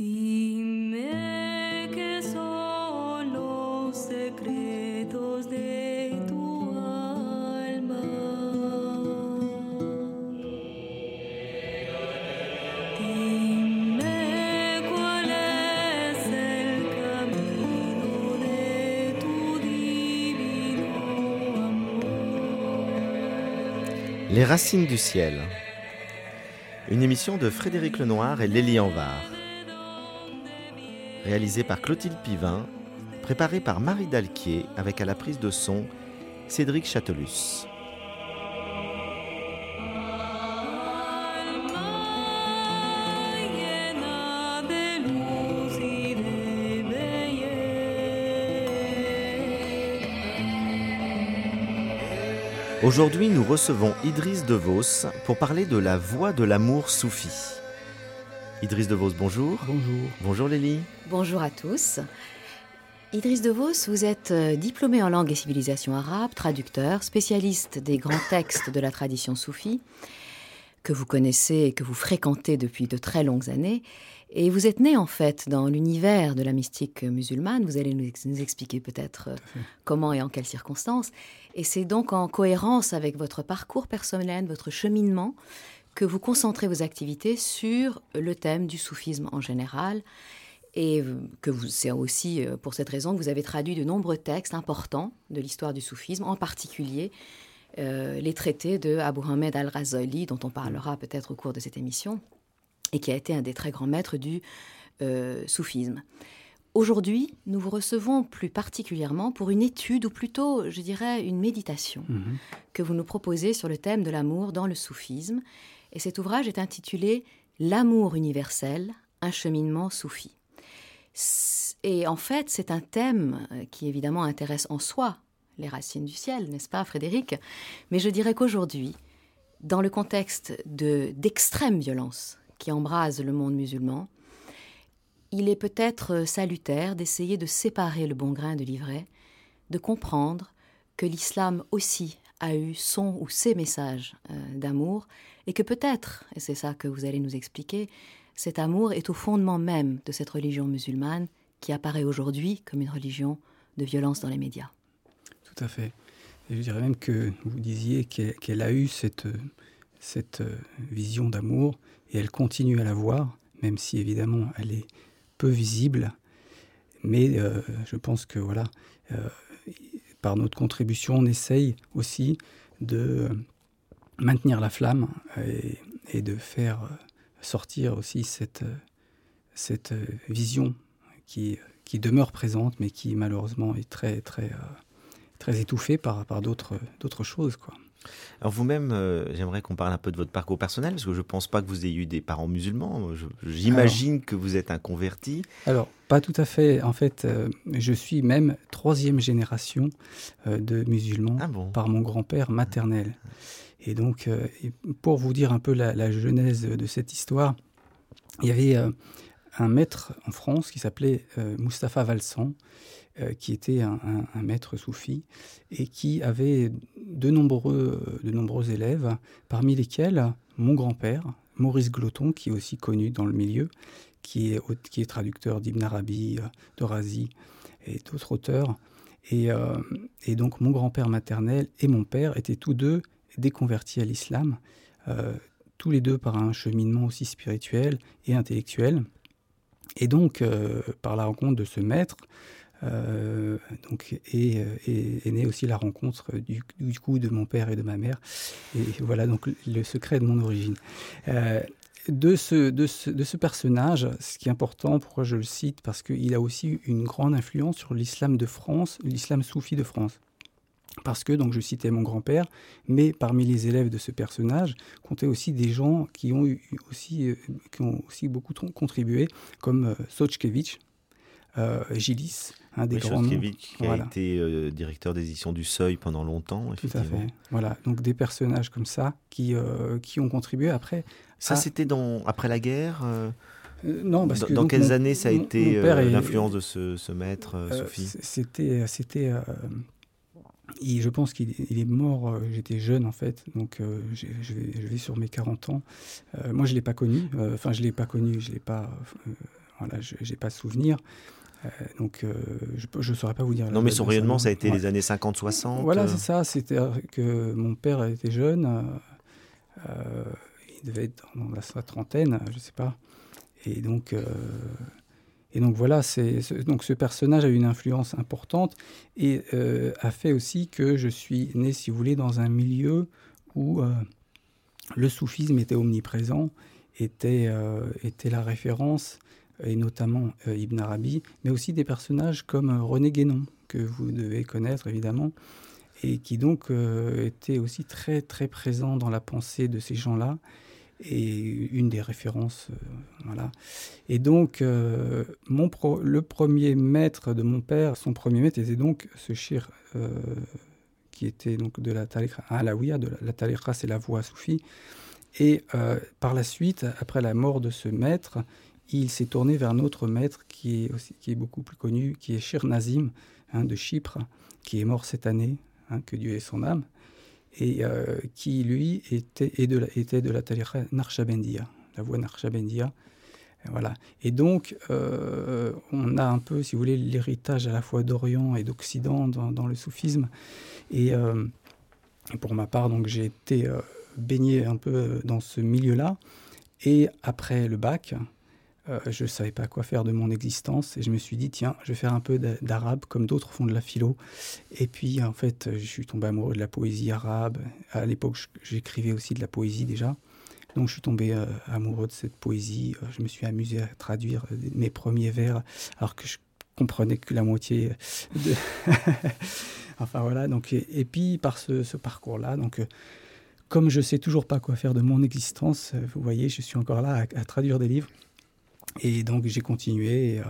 Les racines du ciel. Une émission de Frédéric Lenoir et Lélie Anvar. Réalisée par Clotilde Pivin, préparée par Marie Dalquier avec à la prise de son Cédric Châtelus. Aujourd'hui, nous recevons Idriss DeVos pour parler de la voie de l'amour soufi. Idriss DeVos, bonjour. Bonjour. Bonjour Lélie. Bonjour à tous. Idriss DeVos, vous êtes euh, diplômé en langue et civilisation arabe, traducteur, spécialiste des grands textes de la tradition soufie, que vous connaissez et que vous fréquentez depuis de très longues années. Et vous êtes né en fait dans l'univers de la mystique musulmane. Vous allez nous, nous expliquer peut-être euh, comment et en quelles circonstances. Et c'est donc en cohérence avec votre parcours personnel, votre cheminement, que vous concentrez vos activités sur le thème du soufisme en général et euh, que vous, c'est aussi euh, pour cette raison que vous avez traduit de nombreux textes importants de l'histoire du soufisme, en particulier euh, les traités de Abu Hamed al-Razali, dont on parlera peut-être au cours de cette émission, et qui a été un des très grands maîtres du euh, soufisme. Aujourd'hui, nous vous recevons plus particulièrement pour une étude, ou plutôt, je dirais, une méditation Mhm. que vous nous proposez sur le thème de l'amour dans le soufisme. Et cet ouvrage est intitulé L'amour universel, un cheminement soufi. Et en fait, c'est un thème euh, qui évidemment intéresse en soi les racines du ciel, n'est-ce pas, Frédéric? Mais je dirais qu'aujourd'hui, dans le contexte de d'extrême violence qui embrase le monde musulman, il est peut-être salutaire d'essayer de séparer le bon grain de l'ivraie, de comprendre que l'islam aussi a eu son ou ses messages euh, d'amour, et que peut-être, et c'est ça que vous allez nous expliquer, cet amour est au fondement même de cette religion musulmane qui apparaît aujourd'hui comme une religion de violence dans les médias. Tout à fait. Je dirais même que vous disiez qu'elle a eu cette, cette euh, vision d'amour et elle continue à l'avoir, même si évidemment elle est peu visible. Mais euh, je pense que voilà, euh, par notre contribution, on essaye aussi de maintenir la flamme et, et de faire euh, sortir aussi cette, euh, cette euh, vision qui, qui demeure présente, mais qui malheureusement est très, très, très étouffée par, par d'autres, choses. Quoi. Alors vous-même, euh, j'aimerais qu'on parle un peu de votre parcours personnel, parce que je ne pense pas que vous ayez eu des parents musulmans. J'imagine que vous êtes un converti. Alors, pas tout à fait. En fait, euh, je suis même troisième génération euh, de musulmans Ah bon? par mon grand-père maternel. Et donc, euh, pour vous dire un peu la, la genèse de cette histoire, il y avait euh, un maître en France qui s'appelait euh, Mustapha Valsan, qui était un, maître soufi et qui avait de nombreux, de nombreux élèves, parmi lesquels mon grand-père, Maurice Gloton, qui est aussi connu dans le milieu, qui est, traducteur d'Ibn Arabi, de Razi et d'autres auteurs. Et donc mon grand-père maternel et mon père étaient tous deux déconvertis à l'islam, euh, tous les deux par un cheminement aussi spirituel et intellectuel. Et donc, euh, par la rencontre de ce maître, euh, donc, est, est, née aussi la rencontre du, coup de mon père et de ma mère. Et voilà donc le secret de mon origine. De ce, de, ce, de ce personnage, ce qui est important, pourquoi je le cite, parce qu'il a aussi une grande influence sur l'islam de France, l'islam soufi de France. Parce que, donc je citais mon grand-père, mais parmi les élèves de ce personnage, comptaient aussi des gens qui ont, eu aussi, euh, qui ont aussi beaucoup tr- contribué, comme euh, Sotchkevich, euh, Gilis, un des Oui, grands noms. Qui Voilà. a été euh, directeur des éditions du Seuil pendant longtemps, Tout à fait. Voilà, donc des personnages comme ça qui, euh, qui ont contribué après. Ça, c'était dans après la guerre non, parce Dans, que dans donc, quelles mon- années ça a mon- été est- l'influence de ce, ce maître c- C'était, c'était, je pense qu'il il est mort. euh, J'étais jeune en fait, donc euh, je vais, je vais sur mes 40 ans. Euh, moi, je l'ai pas connu. Enfin, je l'ai pas connu. Je l'ai pas. voilà, je n'ai pas souvenir. Donc, je ne saurais pas vous dire. Non, mais son rayonnement, ça a été Ouais. les années 50-60 Voilà, c'est ça. C'était que mon père était jeune. il devait être dans la trentaine, je ne sais pas. Et donc, et donc voilà, ce- personnage a eu une influence importante et euh, a fait aussi que je suis né, si vous voulez, dans un milieu où euh, le soufisme était omniprésent, était, euh, était la référence, et notamment Ibn Arabi, mais aussi des personnages comme René Guénon, que vous devez connaître évidemment, et qui donc était aussi très très présent dans la pensée de ces gens-là, et une des références, euh, voilà. Et donc, euh, mon pro- le premier maître de mon père, son premier maître était donc ce shir euh, qui était donc de la tariqa alawiya, de la, la tariqa c'est la voie soufie. Et par la suite, après la mort de ce maître, il s'est tourné vers un autre maître qui est, aussi, qui est beaucoup plus connu, qui est Shir Nazim hein, de Chypre, qui est mort cette année, hein, que Dieu ait son âme, et euh, qui lui était, de la, était de la tariqa la voie Voilà. Et donc, euh, on a un peu, si vous voulez, l'héritage à la fois d'Orient et d'Occident dans, le soufisme. Et, euh, pour ma part, donc, j'ai été baigné un peu dans ce milieu-là. Et après le bac, euh, je ne savais pas quoi faire de mon existence. Et je me suis dit, tiens, je vais faire un peu d'a- d'arabe, comme d'autres font de la philo. Et puis, en fait, je suis tombé amoureux de la poésie arabe. À l'époque, j'écrivais aussi de la poésie déjà. Donc je suis tombé euh, amoureux de cette poésie. Euh, Je me suis amusé à traduire euh, mes premiers vers, alors que je comprenais que la moitié enfin voilà. Donc et, puis par ce, parcours-là, donc comme je sais toujours pas quoi faire de mon existence, vous voyez, je suis encore là à traduire des livres. Et donc j'ai continué. Et, euh,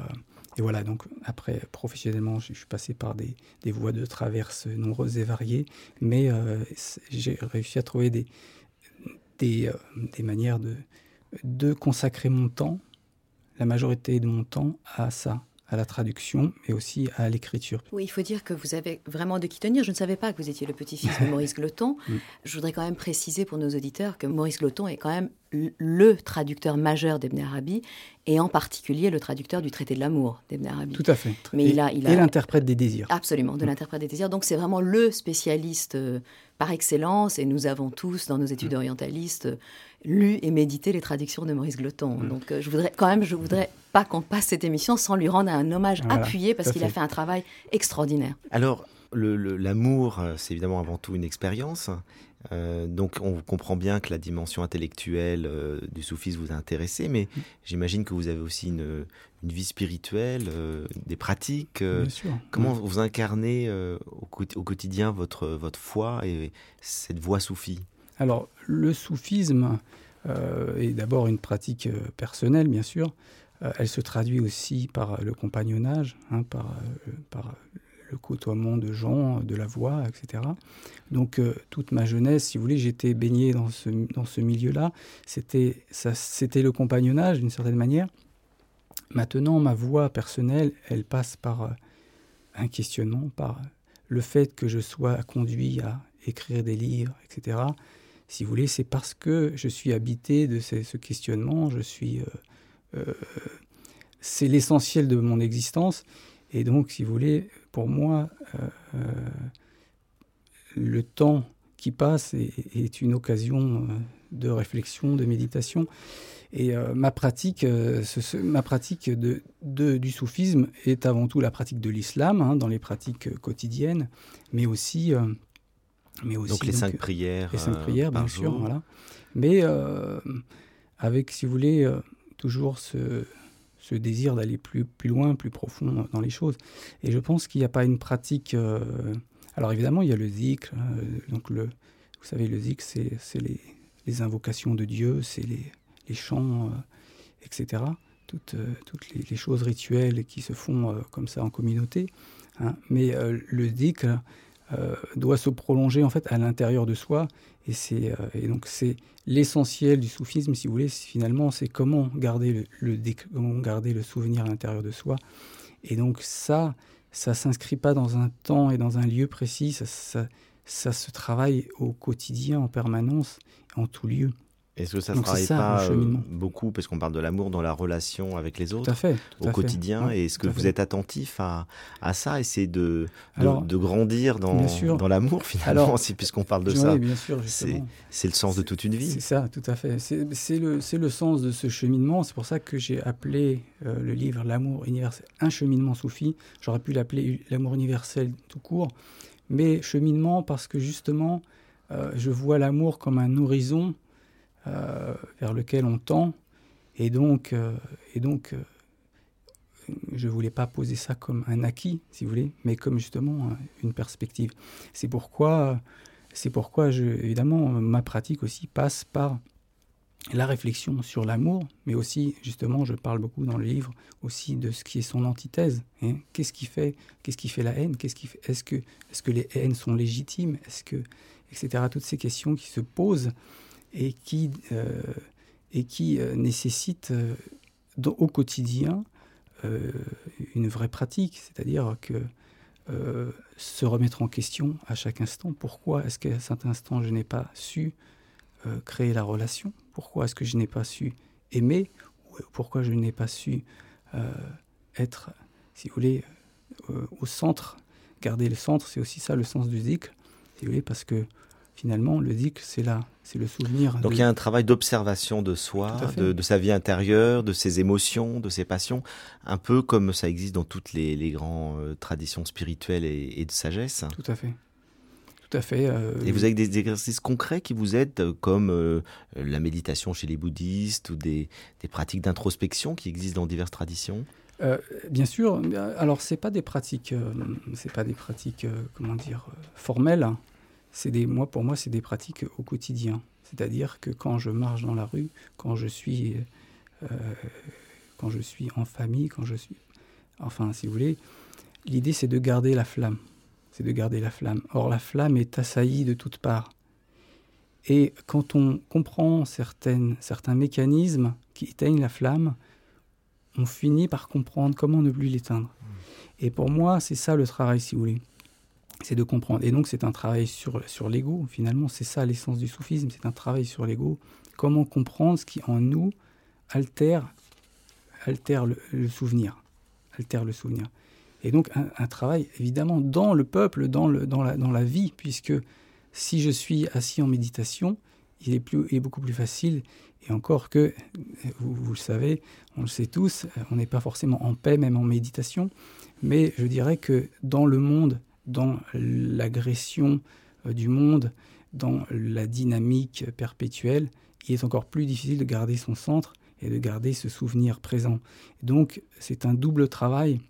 et voilà, donc après, professionnellement, je suis passé par des, voies de traverse nombreuses et variées, mais euh, j'ai réussi à trouver des, euh, manières de consacrer mon temps, la majorité de mon temps, à ça, à la traduction, mais aussi à l'écriture. Oui, il faut dire que vous avez vraiment de qui tenir. Je ne savais pas que vous étiez le petit-fils de Maurice Gloton. Mm. Je voudrais quand même préciser pour nos auditeurs que Maurice Gloton est quand même le traducteur majeur d'Ebn Arabi, et en particulier le traducteur du traité de l'amour d'Ebn Arabi. Tout à fait. Mais et, il a- il et a- l'interprète des désirs. Absolument, de l'interprète des désirs. Donc c'est vraiment le spécialiste euh, par excellence, et nous avons tous, dans nos études orientalistes, euh, lu et médité les traductions de Maurice Gloton. Donc euh, je voudrais quand même, je voudrais pas qu'on passe cette émission sans lui rendre un hommage Voilà, appuyé, parce qu'il a fait. un travail extraordinaire. Alors, l'amour, euh, c'est évidemment avant tout une expérience. Euh, donc, on comprend bien que la dimension intellectuelle euh, du soufisme vous a intéressé, mais j'imagine que vous avez aussi une, une vie spirituelle, euh, des pratiques. euh, Bien sûr. comment vous incarnez euh, au, au quotidien votre, votre foi et cette voie soufie? Alors, le soufisme euh, est d'abord une pratique euh, personnelle, bien sûr. Euh, elle se traduit aussi par le compagnonnage, hein, par, le côtoiement de gens, de la voix, etc. Donc, toute ma jeunesse, si vous voulez, j'étais baigné dans ce, dans ce milieu-là. C'était le compagnonnage, d'une certaine manière. Maintenant, ma voix personnelle, elle passe par un questionnement, par le fait que je sois conduit à écrire des livres, etc. Si vous voulez, c'est parce que je suis habité de ce, questionnement, je suis, euh, euh, c'est l'essentiel de mon existence, et donc, si vous voulez, pour moi, euh, le temps qui passe est, une occasion de réflexion, de méditation. Et ma pratique, ma pratique du soufisme est avant tout la pratique de l'islam, hein, dans les pratiques quotidiennes, mais aussi, mais aussi Donc, les donc, cinq prières. les cinq euh, prières, bien sûr, voilà. Mais euh, avec, si vous voulez, euh, toujours ce, ce désir d'aller plus, plus loin, plus profond dans les choses. Et je pense qu'il n'y a pas une pratique. euh, alors évidemment, il y a le euh, donc le, vous savez, le zikr, c'est les, les invocations de Dieu, c'est les, les chants, euh, etc. Toutes, euh, toutes les, les choses rituelles qui se font euh, comme ça en communauté. hein. Mais euh, le zikr euh, doit se prolonger en fait à l'intérieur de soi. Et, c'est, euh, et donc c'est l'essentiel du soufisme, si vous voulez, finalement, c'est comment garder le, comment garder le souvenir à l'intérieur de soi. Et donc ça, ça s'inscrit pas dans un temps et dans un lieu précis, ça, ça, ça se travaille au quotidien, en permanence, en tout lieu. Est-ce que ça ne travaille c'est ça, pas euh, beaucoup, parce qu'on parle de l'amour dans la relation avec les Tout autres à fait. tout au à quotidien Et est-ce que vous fait. êtes attentif à, à ça Essayer de, de, Alors, de grandir dans, l'amour, finalement, puisqu'on parle de Oui, ça? bien sûr, justement. C'est le sens de toute une C'est vie. ça, tout à fait. C'est c'est le, c'est le sens de ce cheminement. C'est pour ça que j'ai appelé euh, le livre L'amour universel, un cheminement soufi. J'aurais pu l'appeler L'amour universel tout court. Mais cheminement parce que justement, euh, je vois l'amour comme un horizon euh, vers lequel on tend. Et donc, euh, et donc euh, je ne voulais pas poser ça comme un acquis, si vous voulez, mais comme justement une perspective. C'est pourquoi, c'est pourquoi je, évidemment, ma pratique aussi passe par la réflexion sur l'amour, mais aussi, justement, je parle beaucoup dans le livre aussi de ce qui est son antithèse. hein. Qu'est-ce qui fait, qu'est-ce qui fait la haine? Qu'est-ce qui est-ce que, est-ce que les haines sont légitimes? Est-ce que, etc. Toutes ces questions qui se posent et qui, euh, et qui euh, nécessitent euh, au quotidien une vraie pratique, c'est-à-dire que se remettre en question à chaque instant. Pourquoi est-ce qu'à cet instant je n'ai pas su créer la relation? Pourquoi est-ce que je n'ai pas su aimer? Ou pourquoi je n'ai pas su être, si vous voulez, au centre? Garder le centre, c'est aussi ça le sens du zikr, si vous voulez, parce que finalement, le zikr, c'est là, c'est le souvenir. Donc de- il y a un travail d'observation de soi, de, de sa vie intérieure, de ses émotions, de ses passions, un peu comme ça existe dans toutes les, les grandes traditions spirituelles et, et de sagesse. Tout à fait. Tout à fait. euh, Et vous avez des exercices concrets qui vous aident, euh, comme euh, la méditation chez les bouddhistes ou des, des pratiques d'introspection qui existent dans diverses traditions? Euh, bien sûr. euh, Alors, c'est pas des pratiques, euh, c'est pas des pratiques, euh, comment dire, euh, formelles. C'est des, moi, pour moi, c'est des pratiques au quotidien. C'est-à-dire que quand je marche dans la rue, quand je suis, euh, quand je suis en famille, quand je suis, enfin, si vous voulez, l'idée c'est de garder la flamme. C'est de garder la flamme. Or, la flamme est assaillie de toutes parts. Et quand on comprend certaines, certains mécanismes qui éteignent la flamme, on finit par comprendre comment ne plus l'éteindre. Et pour moi, c'est ça le travail, si vous voulez. C'est de comprendre. Et donc, c'est un travail sur, sur l'ego. Finalement, c'est ça l'essence du soufisme. C'est un travail sur l'ego. Comment comprendre ce qui, en nous, altère, altère le, souvenir. Altère le souvenir. Et donc, un, travail, évidemment, dans le peuple, dans, le, dans, la, dans la vie, puisque si je suis assis en méditation, il est, plus, il est beaucoup plus facile. Et encore que, vous, vous le savez, on le sait tous, on n'est pas forcément en paix, même en méditation. Mais je dirais que dans le monde, dans l'agression euh, du monde, dans la dynamique perpétuelle, il est encore plus difficile de garder son centre et de garder ce souvenir présent. Donc c'est un double travail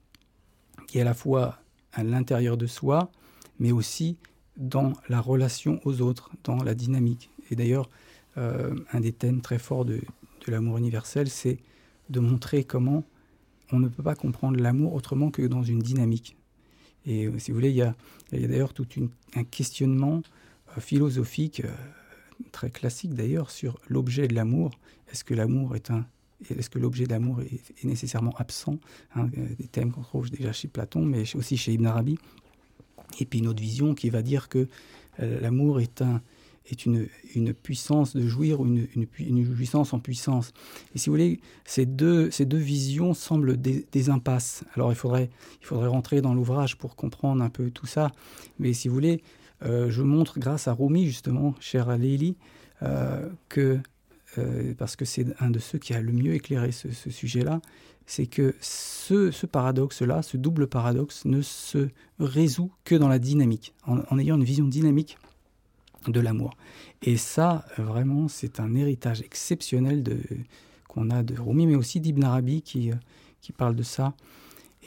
qui est à la fois à l'intérieur de soi, mais aussi dans la relation aux autres, dans la dynamique. Et d'ailleurs, euh, un des thèmes très forts de, de l'amour universel, c'est de montrer comment on ne peut pas comprendre l'amour autrement que dans une dynamique. Et euh, si vous voulez, il y a, d'ailleurs tout une, un questionnement euh, philosophique, euh, très classique d'ailleurs, sur l'objet de l'amour. Est-ce que l'amour est un... Est-ce que l'objet d'amour est, est, nécessairement absent hein, Des thèmes qu'on trouve déjà chez Platon, mais aussi chez Ibn Arabi. Et puis une autre vision qui va dire que l'amour est, un, est une, une, puissance de jouir, une, une, jouissance en puissance. Et si vous voulez, ces deux, ces deux visions semblent des, impasses. Alors il faudrait, il faudrait rentrer dans l'ouvrage pour comprendre un peu tout ça. Mais si vous voulez, euh, je montre grâce à Rumi, justement, cher Leili, euh, que, euh, parce que c'est un de ceux qui a le mieux éclairé ce, sujet-là, c'est que ce, ce paradoxe-là, ce double paradoxe, ne se résout que dans la dynamique, en ayant une vision dynamique de l'amour. Et ça, vraiment, c'est un héritage exceptionnel de, qu'on a de Rumi, mais aussi d'Ibn Arabi qui, qui parle de ça.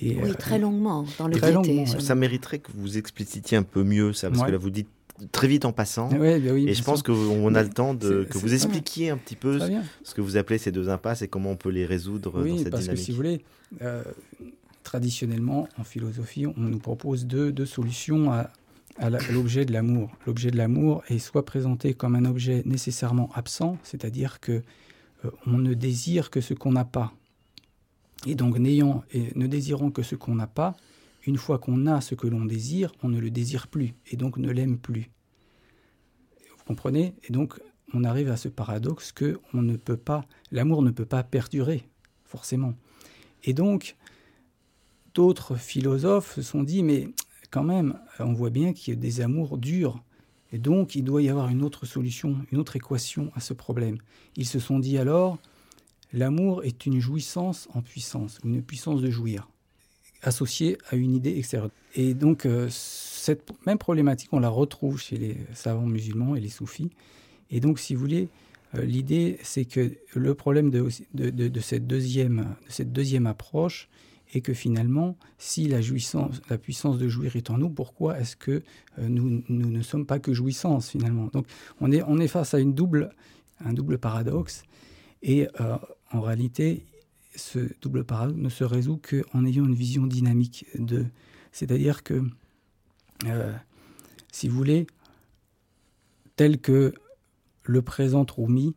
Et, oui, très longuement, dans le très longuement, Ça mériterait que vous explicitiez un peu mieux ça, parce ouais. que là, vous dites très vite en passant. Ouais, bah oui, et je pense qu'on a le temps de, que vous expliquiez bien. un petit peu ce que vous appelez ces deux impasses et comment on peut les résoudre oui, dans cette parce dynamique. que si vous voulez, euh, traditionnellement, en philosophie, on nous propose deux, deux solutions à, à l'objet de l'amour. L'objet de l'amour est soit présenté comme un objet nécessairement absent, c'est-à-dire que euh, on ne désire que ce qu'on n'a pas. Et donc, n'ayant ne désirant que ce qu'on n'a pas, une fois qu'on a ce que l'on désire, on ne le désire plus et donc ne l'aime plus. Vous comprenez? Et donc, on arrive à ce paradoxe que l'amour ne peut pas perdurer, forcément. Et donc, d'autres philosophes se sont dit, mais quand même, on voit bien qu'il y a des amours durs. Et donc, il doit y avoir une autre solution, une autre équation à ce problème. Ils se sont dit alors, l'amour est une jouissance en puissance, une puissance de jouir, associée à une idée extérieure. Et donc, euh, cette même problématique, on la retrouve chez les savants musulmans et les soufis. Et donc, si vous voulez, euh, l'idée, c'est que le problème de cette deuxième, de cette deuxième approche est que finalement, si la, jouissance, la puissance de jouir est en nous, pourquoi est-ce que euh, nous, ne sommes pas que jouissance finalement? Donc, on est, face à un double paradoxe. Et euh, en réalité, ce double paradoxe ne se résout qu'en ayant une vision dynamique de. C'est-à-dire que, euh, si vous voulez, tel que le présent Rumi,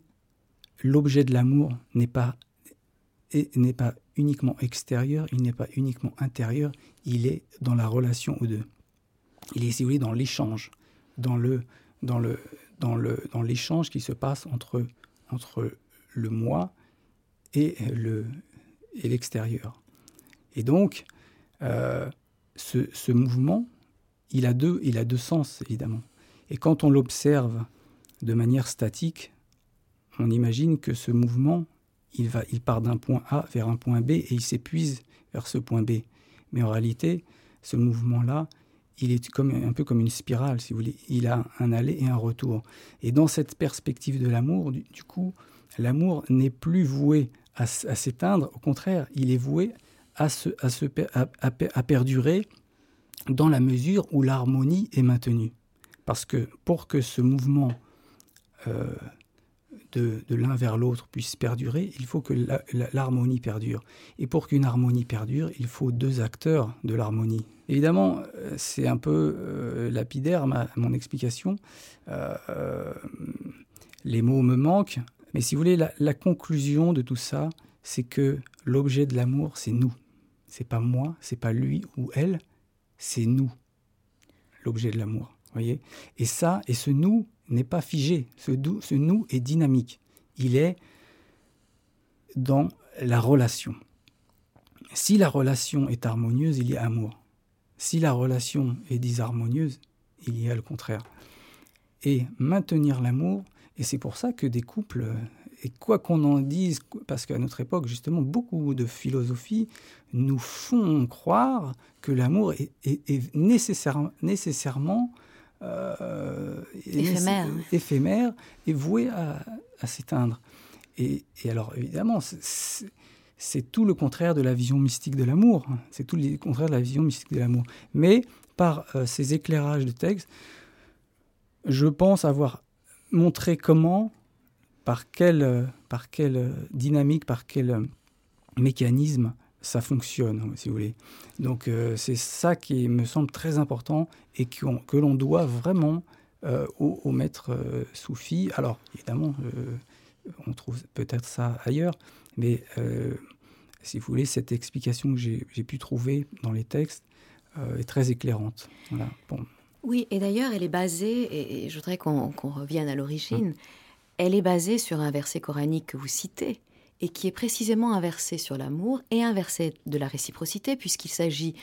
l'objet de l'amour n'est pas n'est pas uniquement extérieur, il n'est pas uniquement intérieur, il est dans la relation aux deux. Il est, si vous voulez, dans l'échange, dans le dans le dans le dans l'échange qui se passe entre entre le moi et le et l'extérieur. Et donc, euh, ce, ce, mouvement, il a deux il a deux sens évidemment. Et quand on l'observe de manière statique, on imagine que ce mouvement, il, va, il part d'un point A vers un point B et il s'épuise vers ce point B. Mais en réalité, ce mouvement-là, il est un peu comme une spirale, si vous voulez. Il a un aller et un retour. Et dans cette perspective de l'amour, du, coup, l'amour n'est plus voué à, s'éteindre. Au contraire, il est voué à, se, à perdurer dans la mesure où l'harmonie est maintenue. Parce que pour que ce mouvement euh, de, l'un vers l'autre puisse perdurer, il faut que l'harmonie perdure. Et pour qu'une harmonie perdure, il faut deux acteurs de l'harmonie. Évidemment, c'est un peu euh, lapidaire ma, mon explication. Euh, les mots me manquent, mais si vous voulez, la, la conclusion de tout ça, c'est que l'objet de l'amour, c'est nous. C'est pas moi, c'est pas lui ou elle, c'est nous. L'objet de l'amour, voyez? Et ça, et ce nous, n'est pas figé. Ce, ce, nous est dynamique. Il est dans la relation. Si la relation est harmonieuse, il y a amour. Si la relation est disharmonieuse, il y a le contraire. Et maintenir l'amour, et c'est pour ça que des couples, et quoi qu'on en dise, parce qu'à notre époque, justement, beaucoup de philosophies nous font croire que l'amour est, est, est nécessaire, nécessairement euh, éphémère. éphémère et voué à, à s'éteindre. Et, et, alors, évidemment, c'est tout le contraire de la vision mystique de l'amour. C'est tout le contraire de la vision mystique de l'amour. Mais par euh, ces éclairages de texte, je pense avoir montré comment, par quelle, par quelle dynamique, par quel mécanisme ça fonctionne, si vous voulez. Donc euh, c'est ça qui me semble très important et qu que l'on doit vraiment euh, au, au, maître euh, soufi. Alors évidemment, on trouve peut-être ça ailleurs, mais si vous voulez, cette explication que j'ai pu trouver dans les textes est très éclairante. Voilà. Bon. Oui, et d'ailleurs, elle est basée, et, et je voudrais qu'on qu revienne à l'origine, mmh. elle est basée sur un verset coranique que vous citez, et qui est précisément un verset sur l'amour et un verset de la réciprocité, puisqu'il s'agit,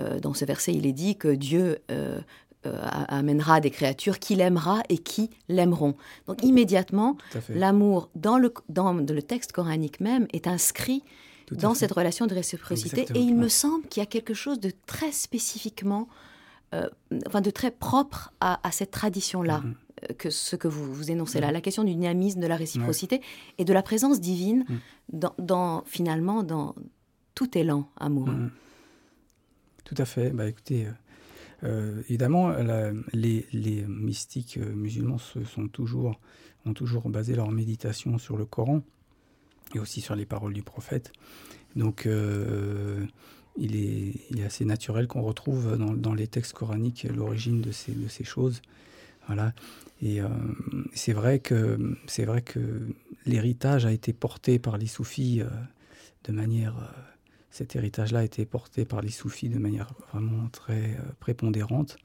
euh, dans ce verset, il est dit que Dieu euh, euh, amènera des créatures qu'il aimera et qui l'aimeront. Donc immédiatement, l'amour dans le, dans le texte coranique même est inscrit dans cette relation de réciprocité, Exactement. et il me semble qu'il y a quelque chose de très spécifiquement, euh, enfin de très propre à, à cette tradition-là. Mm -hmm que ce que vous, vous énoncez là, la question du dynamisme, de la réciprocité et de la présence divine mmh. dans, dans, finalement dans tout élan amoureux. Mmh. Tout à fait. Bah, écoutez, euh, évidemment, la, les, les, mystiques musulmans se sont toujours, ont toujours basé leur méditation sur le Coran et aussi sur les paroles du prophète. Donc, euh, il, est, assez naturel qu'on retrouve dans, les textes coraniques l'origine de ces, choses. Voilà. Et euh, c'est vrai que c'est vrai que l'héritage a été porté par les soufis euh, de manière. Euh, cet héritage-là a été porté par les soufis de manière vraiment très prépondérante.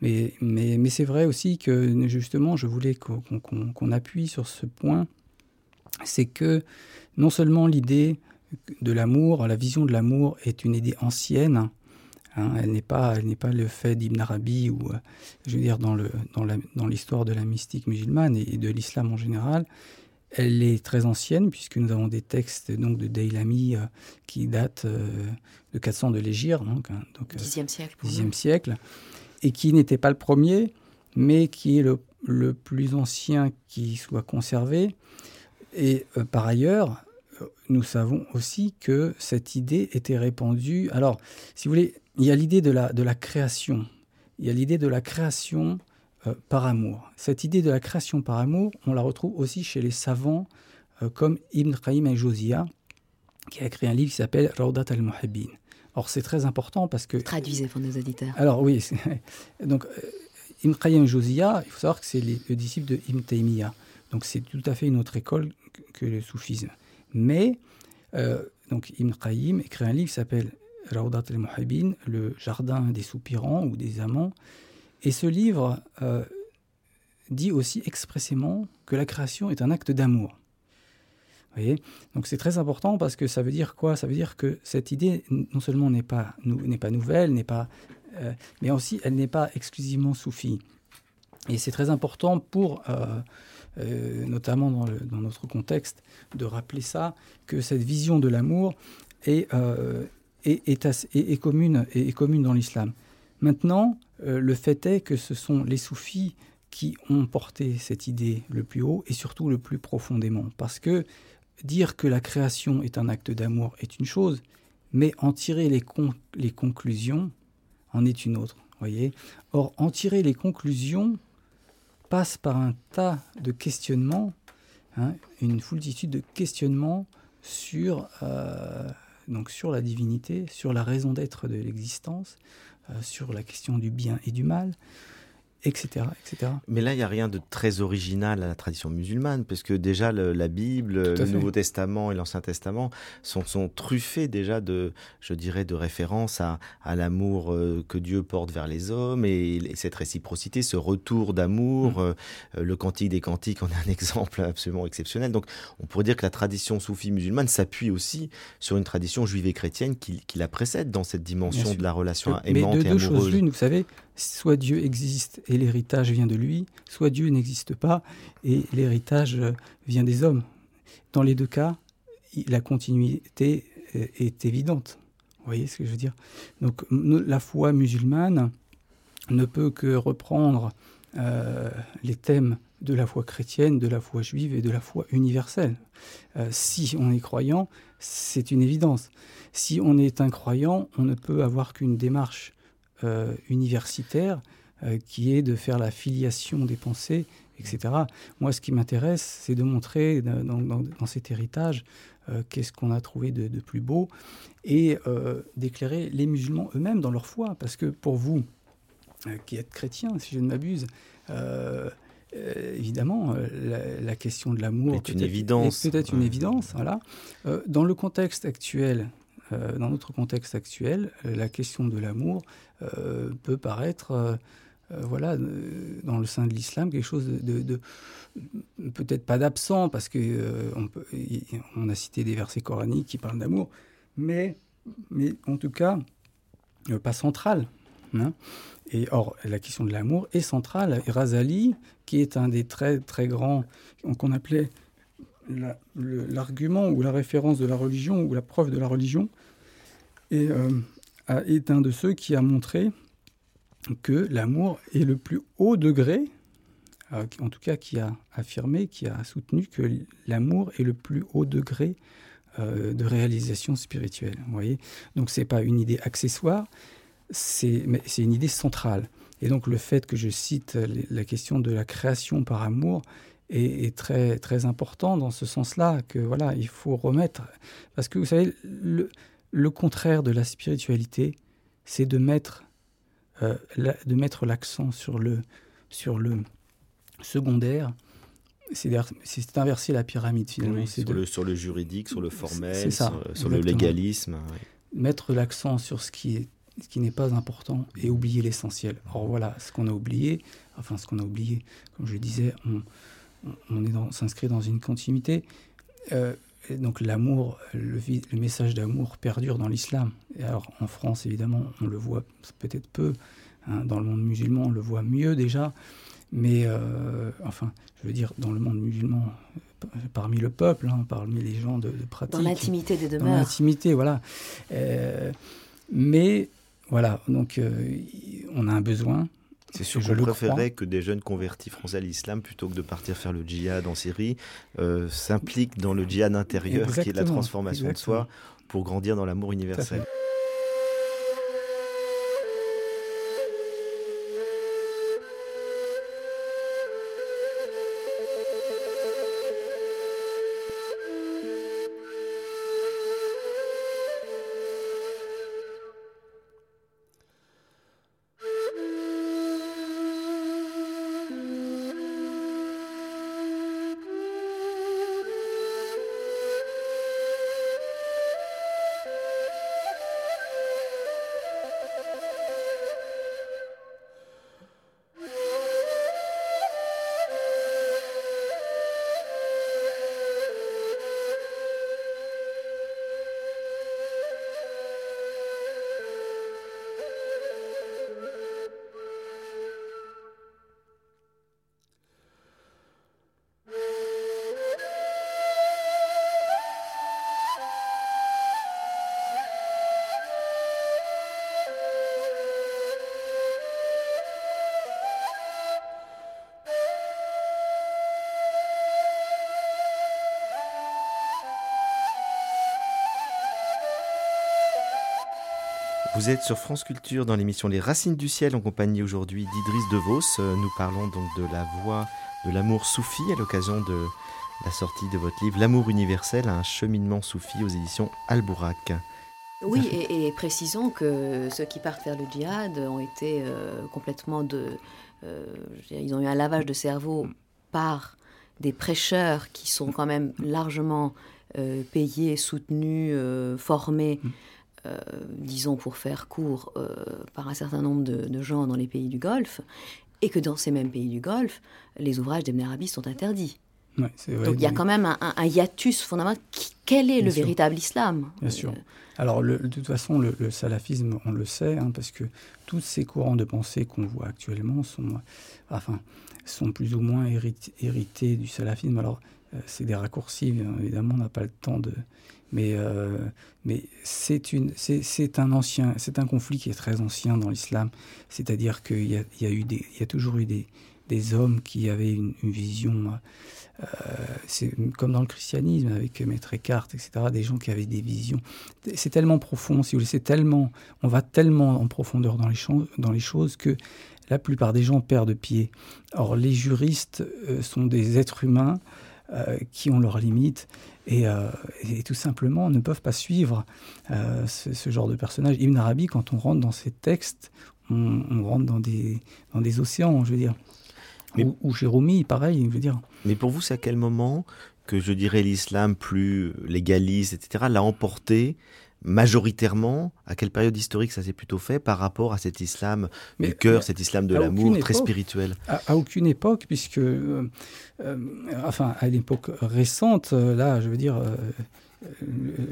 Mais, mais, mais c'est vrai aussi que justement, je voulais qu'on appuie sur ce point, c'est que non seulement l'idée de l'amour, la vision de l'amour est une idée ancienne, hein, elle n'est pas, elle n'est pas le fait d'Ibn Arabi ou, euh, je veux dire, dans le dans l'histoire de la mystique musulmane et, et de l'islam en général. Elle est très ancienne puisque nous avons des textes donc de Daylami euh, qui datent euh, de 400 de l'Égir, donc, hein, donc euh, siècle. pour nous. Xe siècle, et qui n'était pas le premier, mais qui est le, le plus ancien qui soit conservé. Et euh, par ailleurs, nous savons aussi que cette idée était répandue. Alors, si vous voulez, il y a l'idée de la, de la création. Il y a l'idée de la création euh, par amour. Cette idée de la création par amour, on la retrouve aussi chez les savants euh, comme Ibn Qayyim al-Jawziyya, qui a écrit un livre qui s'appelle Rawdat al-Muhibbin. Or, c'est très important parce que Traduisez pour nos auditeurs. alors oui, donc euh, Ibn Qayyim Jawziyya, il faut savoir que c'est le disciple de Ibn Taymiyyah. Donc c'est tout à fait une autre école que, que le soufisme. Mais euh, donc Ibn Qayyim écrit un livre qui s'appelle Rawdat al-Muhibbin, le jardin des soupirants ou des amants. Et ce livre euh, dit aussi expressément que la création est un acte d'amour. Voyez? Donc c'est très important parce que ça veut dire quoi? Ça veut dire que cette idée non seulement n'est pas, pas nouvelle, n'est pas, euh, mais aussi elle n'est pas exclusivement soufie. Et c'est très important pour, euh, notamment dans, notre contexte, de rappeler ça, que cette vision de l'amour est, euh, est, est commune, est, commune dans l'islam. Maintenant, euh, le fait est que ce sont les soufis qui ont porté cette idée le plus haut et surtout le plus profondément. Parce que dire que la création est un acte d'amour est une chose, mais en tirer les, les conclusions en est une autre. Voyez Or, en tirer les conclusions passe par un tas de questionnements, hein, une foultitude de questionnements sur, euh, donc sur la divinité, sur la raison d'être de l'existence, euh, sur la question du bien et du mal, etc. etc. Mais là, il n'y a rien de très original à la tradition musulmane, parce que déjà le- la Bible, le fait. Nouveau Testament et l'Ancien Testament sont, sont truffés déjà de, je dirais, de références à, à l'amour euh, que Dieu porte vers les hommes et, et cette réciprocité, ce retour d'amour. Mm. euh, le Cantique des Cantiques en est un exemple absolument exceptionnel. Donc, on pourrait dire que la tradition soufie musulmane s'appuie aussi sur une tradition juive et chrétienne qui, qui la précède dans cette dimension de la relation Mais aimante de et deux choses amoureuse. l'une, vous savez, soit Dieu existe et l'héritage vient de lui, soit Dieu n'existe pas et l'héritage euh, vient des hommes. Dans les deux cas, la continuité euh, est évidente. Vous voyez ce que je veux dire? Donc la foi musulmane ne peut que reprendre euh, les thèmes de la foi chrétienne, de la foi juive et de la foi universelle. Si on est croyant, c'est une évidence. Si on est incroyant, on ne peut avoir qu'une démarche universitaire euh, qui est de faire la filiation des pensées, etc. Moi, ce qui m'intéresse, c'est de montrer dans, dans- dans cet héritage euh, qu'est-ce qu'on a trouvé de, de plus beau et euh, d'éclairer les musulmans eux-mêmes dans leur foi. Parce que pour vous, qui êtes chrétiens, si je ne m'abuse, euh, évidemment, euh, la, la question de l'amour Est une évidence. peut-être une évidence. Voilà. Euh, dans le contexte actuel, dans notre contexte actuel, la question de l'amour peut paraître, euh, voilà, euh, dans le sein de l'islam, quelque chose de, peut-être pas d'absent, parce que euh, on, peut- on a cité des versets coraniques qui parlent d'amour, mais, mais en tout cas pas central. hein. Et or, la question de l'amour est centrale. Et Razali, qui est un des très très grands qu'on appelait l'argument ou la référence de la religion ou la preuve de la religion, et, est un de ceux qui a montré que l'amour est le plus haut degré, euh, en tout cas qui a affirmé, qui a soutenu que l'amour est le plus haut degré euh, de réalisation spirituelle. Vous voyez Donc c'est pas une idée accessoire, c'est une idée centrale. Et donc le fait que je cite la question de la création par amour est, est très très important dans ce sens-là que voilà il faut remettre parce que vous savez le, le contraire de la spiritualité c'est de mettre euh, la- de mettre l'accent sur le sur le secondaire c'est inverser la pyramide finalement Oui, sur, de le, sur le le juridique, sur le formel, ça, sur, sur le légalisme. oui. mettre l'accent sur ce qui est ce qui n'est pas important et oublier l'essentiel. Or voilà, ce qu'on a oublié, enfin ce qu'on a oublié, comme je disais, on, on est dans- s'inscrit dans une continuité. Euh, donc l'amour, le, message d'amour perdure dans l'islam. Alors en France, évidemment, on le voit peut-être peu. hein, dans le monde musulman, on le voit mieux déjà. Mais euh, enfin, je veux dire, dans le monde musulman, euh, parmi le peuple, hein, parmi les gens de, de pratique Dans l'intimité des dans demeures. l'intimité, voilà. Euh, mais voilà, donc euh, on a un besoin. C'est sûr Je le préférait que des jeunes convertis français à l'islam, plutôt que de partir faire le djihad en Syrie, euh, s'impliquent dans le djihad intérieur, qui est la Exactement, transformation de soi, pour grandir dans l'amour universel. Vous êtes sur France Culture dans l'émission Les Racines du Ciel en compagnie aujourd'hui d'Idriss DeVos. Euh, Nous parlons donc de la voix de l'amour soufi à l'occasion de la sortie de votre livre L'amour universel, un cheminement soufi aux éditions Albourak. Oui, et, et précisons que ceux qui partent faire le djihad ont été euh, complètement de. euh, dire, ils ont eu un lavage de cerveau par des prêcheurs qui sont quand même largement euh, payés, soutenus, euh, formés, euh, disons pour faire court, euh, par un certain nombre de, de gens dans les pays du Golfe, et que dans ces mêmes pays du Golfe, les ouvrages d'Ibn Arabi sont interdits. Ouais, c'est vrai, Donc il y a quand même un, un- un hiatus fondamental. Quel est Bien le sûr. véritable islam? Bien sûr. Euh, Alors, le- de toute façon, le, le salafisme, on le sait, hein, parce que tous ces courants de pensée qu'on voit actuellement sont, enfin, sont plus ou moins hérités du salafisme. Alors, c'est des raccourcis, évidemment, on n'a pas le temps de. Mais, euh, mais c'est une, c'est, c'est un ancien, c'est un conflit qui est très ancien dans l'islam. C'est-à-dire qu'il y a, y a eu des, y a toujours eu des, des hommes qui avaient une, vision. euh, c'est comme dans le christianisme avec Maître Eckhart, etc. Des gens qui avaient des visions. C'est tellement profond, si vous voulez, tellement, on va tellement en profondeur dans les, cho- dans les choses que la plupart des gens perdent pied. Or, les juristes euh, sont des êtres humains euh, qui ont leurs limites et, euh, et tout simplement ne peuvent pas suivre euh, ce, ce genre de personnage. Ibn Arabi, quand on rentre dans ses textes, on, on rentre dans des, dans des océans, je veux dire. Mais- Ou, ou Jérôme, pareil, je veux dire. Mais pour vous, c'est à quel moment que je dirais l'islam plus légaliste, etc., l'a emporté majoritairement À quelle période historique ça s'est plutôt fait par rapport à cet islam Mais- du cœur, cet islam de l'amour très spirituel? À, à aucune époque, puisque, euh, euh, enfin, à l'époque récente, euh, là, je veux dire, euh,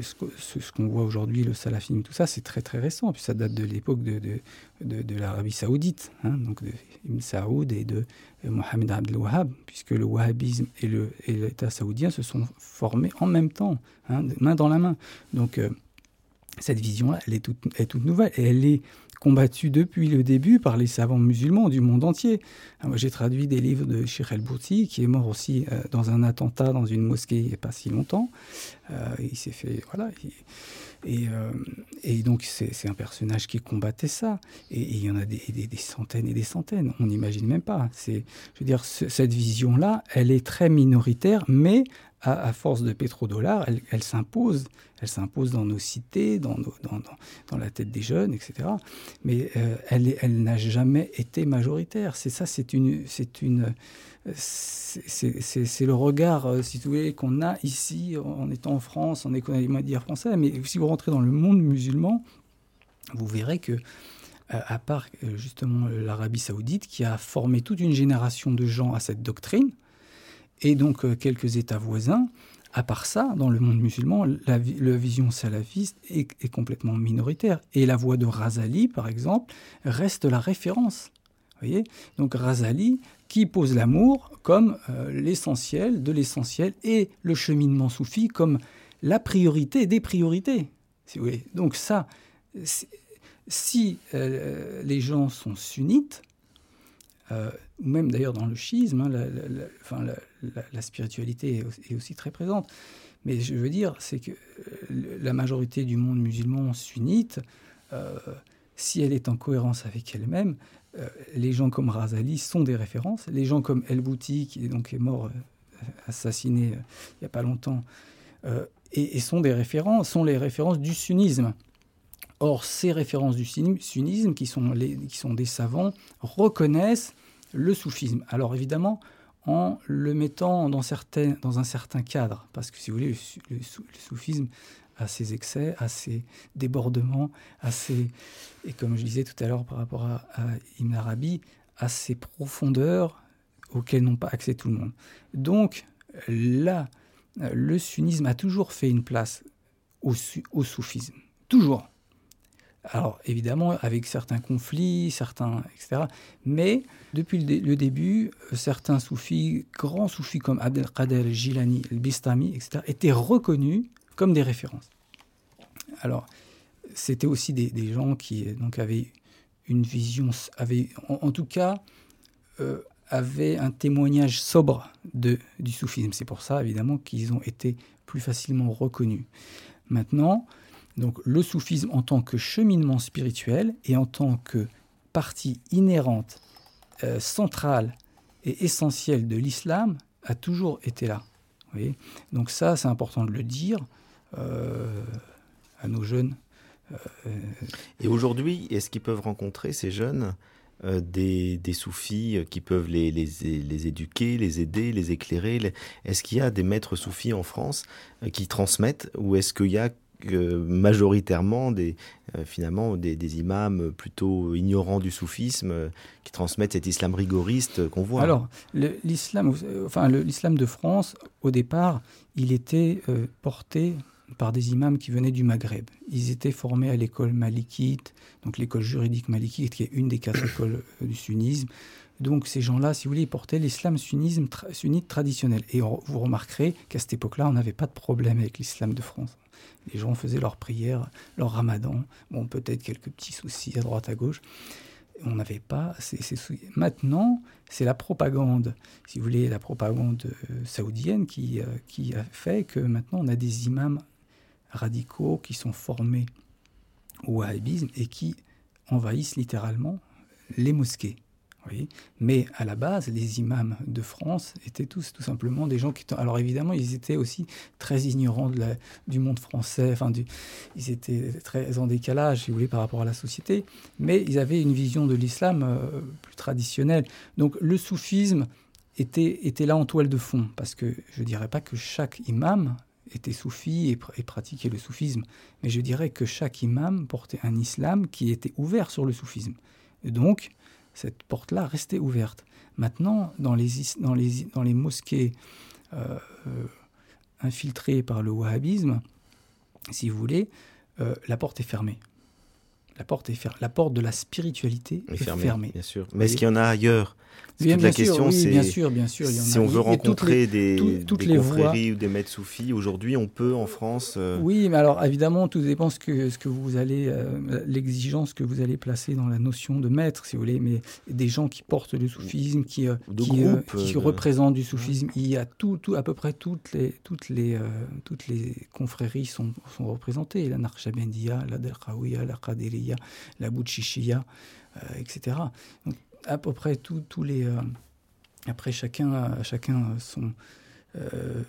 ce que- ce ce qu'on voit aujourd'hui, le salafisme, tout ça, c'est très très récent, puis ça date de l'époque de, de, de, de l'Arabie saoudite, hein, donc de Ibn Saoud et de Mohamed Abdel Wahhab, puisque le wahhabisme et l'État saoudien se sont formés en même temps, hein, main dans la main. Donc, cette vision-là, elle est toute, nouvelle elle est combattue depuis le début par les savants musulmans du monde entier. Moi, j'ai traduit des livres de Sheikh El-Bouti, qui est mort aussi euh, dans un attentat dans une mosquée il n'y a pas si longtemps. Euh, il s'est fait. Voilà. il- et, euh, donc, c'est un personnage qui combattait ça. Et, il y en a des, centaines et des centaines. On n'imagine même pas. Je veux dire, ce- cette vision-là, elle est très minoritaire, mais à, force de pétrodollars, elle, elle s'impose. Elle s'impose dans nos cités, dans, nos- la tête des jeunes, etc. Mais euh, elle, n'a jamais été majoritaire. C'est ça, c'est une, c'est une, c'est- le regard, euh, si vous voulez, qu'on a ici en étant en France, en économie dire français. Mais si vous rentrez dans le monde musulman, vous verrez que, à part justement l'Arabie saoudite, qui a formé toute une génération de gens à cette doctrine, et donc quelques États voisins, à part ça, dans le monde musulman, la, vision salafiste est, complètement minoritaire. Et la voix de Razali, par exemple, reste la référence. Voyez? Donc Razali, qui pose l'amour comme euh, l'essentiel de l'essentiel et le cheminement soufi comme la priorité des priorités. Si vous voulez. Donc ça, si euh, les gens sont sunnites, euh, ou même d'ailleurs dans le schisme, hein, la, spiritualité est aussi, très présente. Mais je veux dire, c'est que euh, la majorité du monde musulman sunnite, euh, si elle est en cohérence avec elle-même, les gens comme Razali sont des références. Les gens comme El Bouti, qui est donc est mort, assassiné il n'y a pas longtemps, et, sont des références, sont les références du sunnisme. Or, ces références du sunnisme, qui sont, les, qui sont des savants, reconnaissent le soufisme. Alors évidemment, en le mettant dans, dans un certain cadre, parce que si vous voulez, le, soufisme a ses excès, a ses débordements, a ses, et comme je disais tout à l'heure par rapport à, Ibn Arabi, a ses profondeurs auxquelles n'ont pas accès tout le monde. Donc là, le sunnisme a toujours fait une place au soufisme. Toujours. Alors évidemment, avec certains conflits, certains, etc. Mais depuis le, début, euh, certains soufis, grands soufis comme Abdelkader Jilani, el Bistami, etc., étaient reconnus comme des références. Alors, c'était aussi des, gens qui donc, avaient une vision, avaient, en, tout cas, euh, avaient un témoignage sobre de, du soufisme. C'est pour ça, évidemment, qu'ils ont été plus facilement reconnus. Maintenant, donc le soufisme en tant que cheminement spirituel et en tant que partie inhérente, euh, centrale et essentielle de l'islam a toujours été là. Donc ça, c'est important de le dire euh, à nos jeunes. Euh, et aujourd'hui, est-ce qu'ils peuvent rencontrer ces jeunes des, soufis qui peuvent les, les, éduquer, les aider, les éclairer? Est-ce qu'il y a des maîtres soufis en France qui transmettent? Ou est-ce qu'il y a majoritairement des, euh, finalement des, imams plutôt ignorants du soufisme euh, qui transmettent cet islam rigoriste qu'on voit. Alors, l'islam, enfin, l'islam de France, au départ, il était euh, porté par des imams qui venaient du Maghreb. Ils étaient formés à l'école malikite, donc l'école juridique malikite, qui est une des quatre écoles du sunnisme. Donc ces gens-là, si vous voulez, ils portaient l'islam sunnisme sunnite traditionnel. Et vous remarquerez qu'à cette époque-là, on n'avait pas de problème avec l'islam de France. Les gens faisaient leurs prières, leur ramadan. Bon, peut-être quelques petits soucis à droite, à gauche. On n'avait pas ces, soucis. Maintenant, c'est la propagande, si vous voulez, la propagande euh, saoudienne qui, euh, qui a fait que maintenant on a des imams radicaux qui sont formés au wahhabisme et qui envahissent littéralement les mosquées. Mais à la base, les imams de France étaient tous tout simplement des gens qui... Alors évidemment, ils étaient aussi très ignorants du monde français, enfin, ils étaient très en décalage, si vous voulez, par rapport à la société, mais ils avaient une vision de l'islam euh, plus traditionnelle. Donc le soufisme était, était là en toile de fond, parce que je ne dirais pas que chaque imam était soufi et, et, pratiquait le soufisme, mais je dirais que chaque imam portait un islam qui était ouvert sur le soufisme. Et donc, cette porte-là restait ouverte. Maintenant, dans les, mosquées euh, infiltrées par le wahhabisme, si vous voulez, euh, la porte est fermée. La porte est fermée. La porte de la spiritualité est, fermée, Bien sûr. Mais est-ce qu'il y en a ailleurs? Bien, la question, c'est bien sûr, bien sûr, si on veut rencontrer des, des confréries ou des maîtres soufis, aujourd'hui, on peut en France. Euh, oui, mais alors évidemment, tout dépend ce que ce que vous allez, euh, l'exigence que vous allez placer dans la notion de maître, si vous voulez. Mais des gens qui portent le soufisme, qui euh, qui, représentent du soufisme, il y a tout, tout, à peu près toutes les toutes les toutes les confréries sont, sont représentées. La Narchabendia, la Delkhawiya, la La Bouchishiya, etc. Donc, à peu près tous les. Euh, après, chacun, chacun son, euh,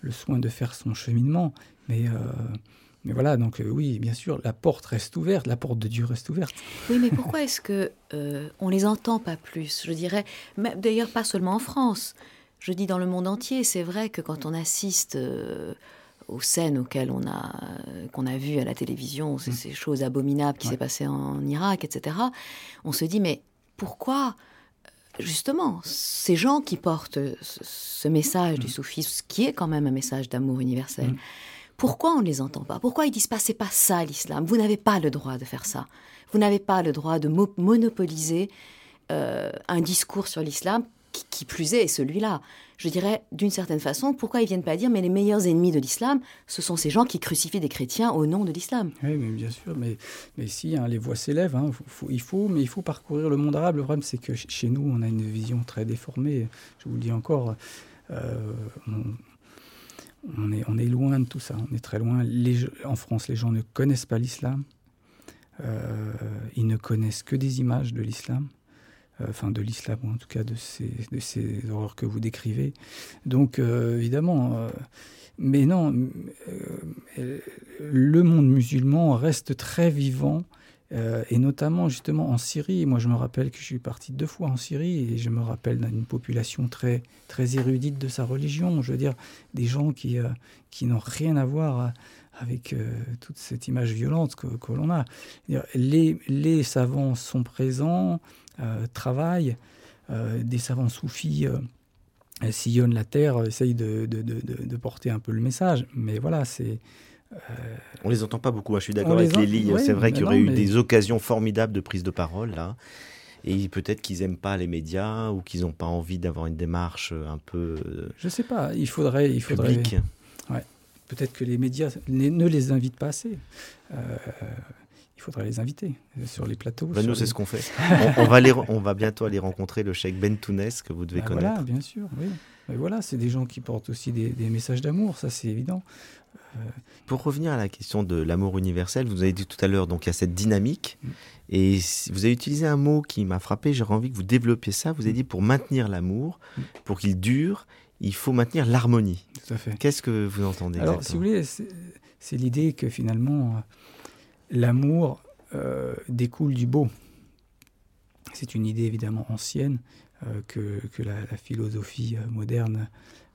le soin de faire son cheminement. Mais, euh, mais voilà, donc oui, bien sûr, la porte reste ouverte, la porte de Dieu reste ouverte. Oui, mais pourquoi est-ce que on les entend pas plus? Je dirais, d'ailleurs, pas seulement en France. Je dis dans le monde entier. C'est vrai que quand on assiste aux scènes auxquelles on a euh, qu'on a vues à la télévision, ces, Mm. ces choses abominables qui Ouais. s'est passé en Irak, etc. On se dit mais pourquoi euh, justement ces gens qui portent ce, ce message du soufisme, qui est quand même un message d'amour universel, Mm. pourquoi on ne les entend pas? Pourquoi ils disent pas c'est pas ça l'islam? Vous n'avez pas le droit de faire ça. Vous n'avez pas le droit de mo- monopoliser euh, un discours sur l'islam qui, plus est celui-là. Je dirais d'une certaine façon, pourquoi ils viennent pas dire mais les meilleurs ennemis de l'islam, ce sont ces gens qui crucifient des chrétiens au nom de l'islam. Oui, mais bien sûr, mais, mais si, hein, les voix s'élèvent, hein, il faut, mais il faut parcourir le monde arabe. Le problème, c'est que ch- chez nous, on a une vision très déformée. Je vous le dis encore, euh, on, est, loin de tout ça, on est très loin. En France, les gens ne connaissent pas l'islam. Euh, ils ne connaissent que des images de l'islam, enfin de l'islam, ou en tout cas de ces, de ces horreurs que vous décrivez. Donc, euh, évidemment, euh, mais non, euh, le monde musulman reste très vivant, euh, et notamment justement en Syrie. Moi, je me rappelle que je suis parti deux fois en Syrie, et je me rappelle d'une population très, très érudite de sa religion. Je veux dire, des gens qui, euh, qui n'ont rien à voir euh, avec euh, toute cette image violente que, que l'on a. Les, les savants sont présents, euh, travaillent, euh, des savants soufis euh, euh, sillonnent la terre, euh, essayent de, de- de- de- de porter un peu le message. Mais voilà, c'est. On les entend pas beaucoup. hein, Je suis d'accord les avec en- Lélie. ouais, c'est vrai qu'il y non, aurait eu mais- des occasions formidables de prise de parole là. Et peut-être qu'ils aiment pas les médias ou qu'ils n'ont pas envie d'avoir une démarche euh, un peu euh, Je sais pas, il faudrait. Il faudrait. Peut-être que les médias ne ne les invitent pas assez. Euh, il faudrait les inviter euh, sur les plateaux. Sur nous, les- c'est ce qu'on fait. on, on va les on va bientôt aller rencontrer le cheikh Ben Tounès que vous devez Bah, connaître. Voilà, bien sûr, oui. Mais voilà, c'est des gens qui portent aussi des, des messages d'amour, ça c'est évident. Pour revenir à la question de l'amour universel, vous avez dit tout à l'heure, donc il y a cette dynamique. Mm. Et vous avez utilisé un mot qui m'a frappé, j'aurais envie que vous développiez ça. Vous avez dit pour maintenir l'amour, Mm. pour qu'il dure, il faut maintenir l'harmonie. Tout à fait. Qu'est-ce que vous entendez Alors, si vous voulez, c'est c'est l'idée que finalement, euh, l'amour euh, découle du beau. C'est une idée évidemment ancienne euh, que, que la, philosophie euh, moderne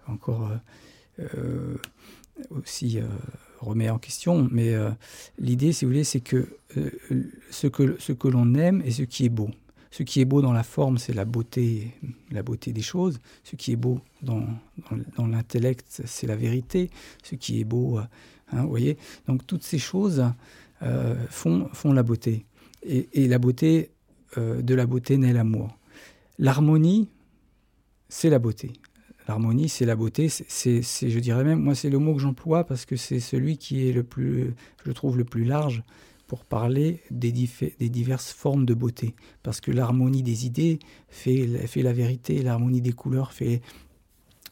encore aussi remet en question. Mais l'idée, si vous voulez, c'est que, ce que ce que l'on aime et ce qui est beau. Ce qui est beau dans la forme, c'est la beauté, la beauté des choses. Ce qui est beau dans, l'intellect, c'est la vérité. Ce qui est beau, hein, vous voyez. Donc toutes ces choses euh, font, font la beauté. Et, la beauté, euh, de la beauté naît l'amour. L'harmonie, c'est la beauté. L'harmonie, c'est la beauté. C'est- je dirais même, moi, c'est le mot que j'emploie parce que c'est celui qui est le plus, je trouve, le plus large pour parler des, des diverses formes de beauté. Parce que l'harmonie des idées fait, fait la vérité, l'harmonie des couleurs fait,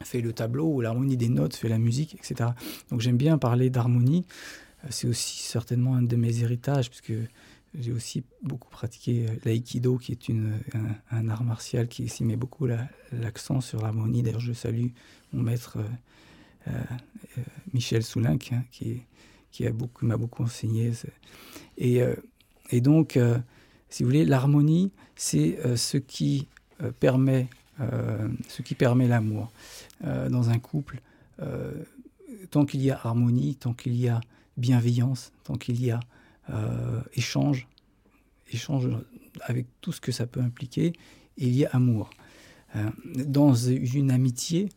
fait le tableau, l'harmonie des notes fait la musique, etc. Donc j'aime bien parler d'harmonie. Euh, C'est aussi certainement un de mes héritages, puisque j'ai aussi beaucoup pratiqué euh, l'aïkido, qui est une, un, art martial qui ici met beaucoup la- l'accent sur l'harmonie. D'ailleurs, je salue mon maître euh, Michel Soulinck, hein, qui, qui m'a beaucoup enseigné. Et, et donc, si vous voulez, l'harmonie, c'est ce qui permet, ce qui permet l'amour dans un couple. tant qu'il y a harmonie, tant qu'il y a bienveillance, tant qu'il y a euh, échange, échange avec tout ce que ça peut impliquer, il y a amour. Euh, dans une amitié,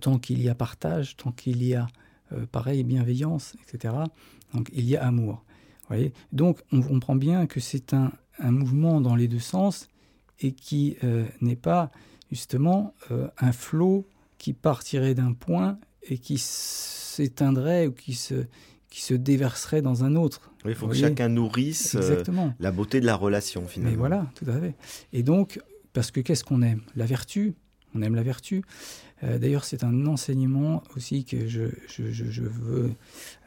tant qu'il y a partage, tant qu'il y a euh, pareil bienveillance, etc., donc il y a amour. Voyez? Donc on comprend bien que c'est un, mouvement dans les deux sens et qui euh, n'est pas justement un flot qui partirait d'un point et qui s'éteindrait ou qui se, qui se déverserait dans un autre. Oui, Il faut Vous que voyez chacun nourrisse euh, la beauté de la relation finalement. Mais voilà, tout à fait. Et donc, parce que qu'est-ce qu'on aime? La vertu. On aime la vertu. Euh, D'ailleurs, c'est un enseignement aussi que je, je, je, je veux,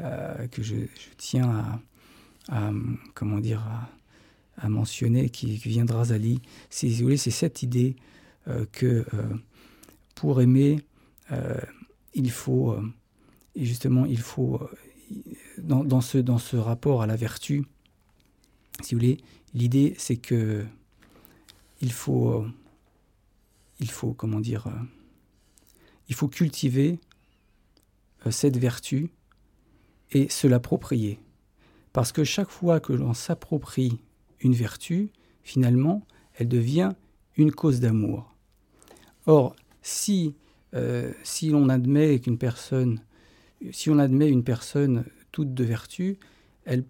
euh, que je, tiens à, à, comment dire, à, à mentionner, qui, qui vient de Razali. C'est, si vous voulez, c'est cette idée que pour aimer, il faut, euh, et justement, il faut, euh, dans, ce, rapport à la vertu, si vous voulez, l'idée c'est que il faut, euh, il faut, comment dire, il faut cultiver cette vertu et se l'approprier. Parce que chaque fois que l'on s'approprie une vertu, finalement, elle devient une cause d'amour. Or, si, euh, si l'on admet qu'une personne, si on admet une personne toute de vertu, elle,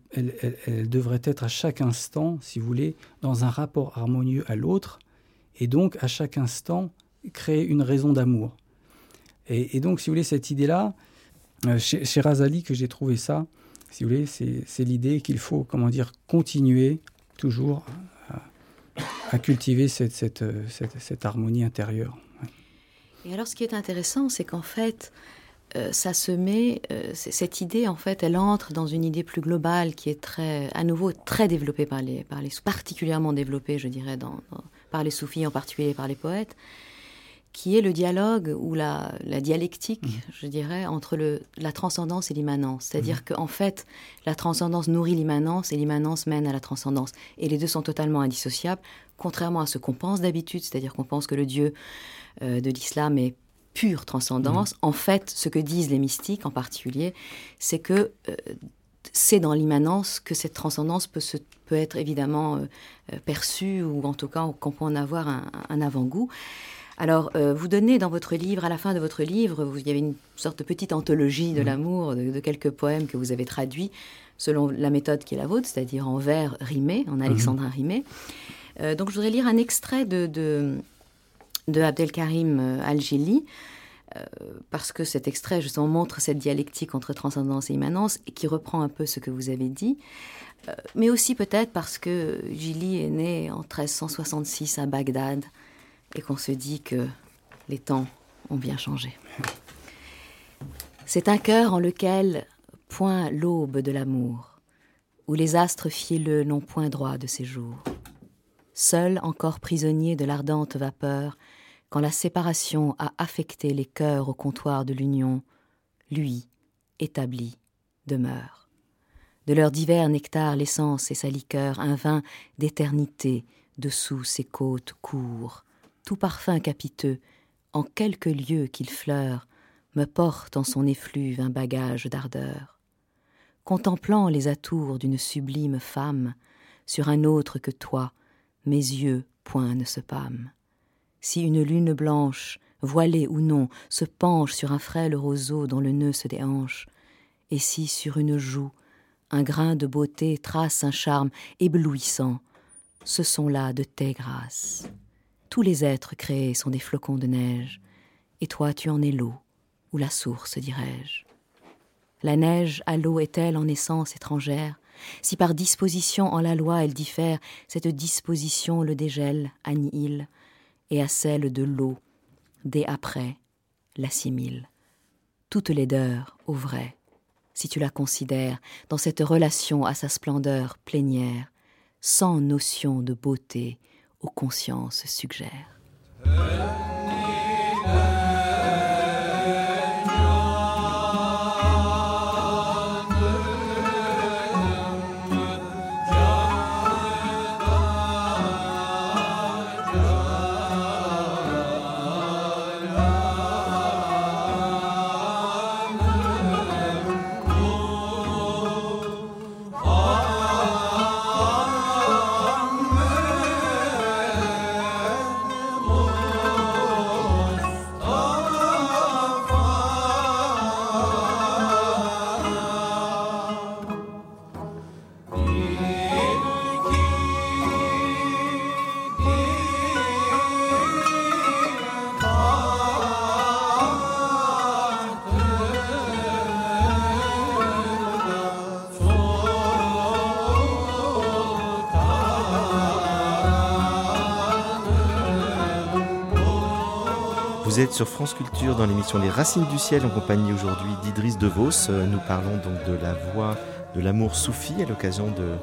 devrait être à chaque instant, si vous voulez, dans un rapport harmonieux à l'autre, et donc à chaque instant créer une raison d'amour. Et, donc, si vous voulez, cette idée-là, euh, chez, Razali, que j'ai trouvé ça, si vous voulez, c'est l'idée qu'il faut, comment dire, continuer toujours à, cultiver cette, cette, harmonie intérieure. Et alors, ce qui est intéressant, c'est qu'en fait, euh, ça se met, euh, cette idée, en fait, elle entre dans une idée plus globale qui est très, à nouveau, très développée par les, par les particulièrement développée, je dirais, dans, dans, par les soufis, en particulier par les poètes, qui est le dialogue ou la, la dialectique, mmh. je dirais, entre le, la transcendance et l'immanence. C'est-à-dire mmh. qu'en fait, la transcendance nourrit l'immanence et l'immanence mène à la transcendance. Et les deux sont totalement indissociables, contrairement à ce qu'on pense d'habitude, c'est-à-dire qu'on pense que le Dieu de l'islam est pure transcendance. Mmh. En fait, ce que disent les mystiques en particulier, c'est que euh, c'est dans l'immanence que cette transcendance peut, se, peut être évidemment euh, perçue, ou en tout cas qu'on peut en avoir un, un avant-goût. Alors, euh, vous donnez dans votre livre, à la fin de votre livre, vous, il y avait une sorte de petite anthologie de mmh. l'amour, de, de, quelques poèmes que vous avez traduits selon la méthode qui est la vôtre, c'est-à-dire en vers rimés, en alexandrin mmh. rimé. Euh, donc, je voudrais lire un extrait de, de, de Abdelkarim euh, Al-Jili, euh, parce que cet extrait, justement, montre cette dialectique entre transcendance et immanence, et qui reprend un peu ce que vous avez dit. Euh, mais aussi peut-être parce que Gili est né en 1366 à Bagdad, et qu'on se dit que les temps ont bien changé. C'est un cœur en lequel point l'aube de l'amour, où les astres fielleux n'ont point droit de séjour. Seul encore prisonnier de l'ardente vapeur, quand la séparation a affecté les cœurs au comptoir de l'union, lui, établi, demeure. De leurs divers nectars l'essence et sa liqueur, un vin d'éternité dessous ses côtes court, tout parfum capiteux, en quelques lieux qu'il fleure, me porte en son effluve un bagage d'ardeur. Contemplant les atours d'une sublime femme, sur un autre que toi, mes yeux point ne se pâment. Si une lune blanche, voilée ou non, se penche sur un frêle roseau dont le nœud se déhanche, et si sur une joue, un grain de beauté trace un charme éblouissant, ce sont là de tes grâces. Tous les êtres créés sont des flocons de neige, et toi tu en es l'eau, ou la source, dirais-je. La neige à l'eau est-elle en essence étrangère? Si par disposition en la loi elle diffère, cette disposition le dégèle, annihile, et à celle de l'eau, dès après, l'assimile. Toute laideur, au vrai, si tu la considères dans cette relation à sa splendeur plénière, sans notion de beauté, aux consciences suggèrent. Vous êtes sur France Culture dans l'émission Les Racines du Ciel en compagnie aujourd'hui d'Idriss DeVos. Nous parlons donc de la voix de l'amour soufi à l'occasion de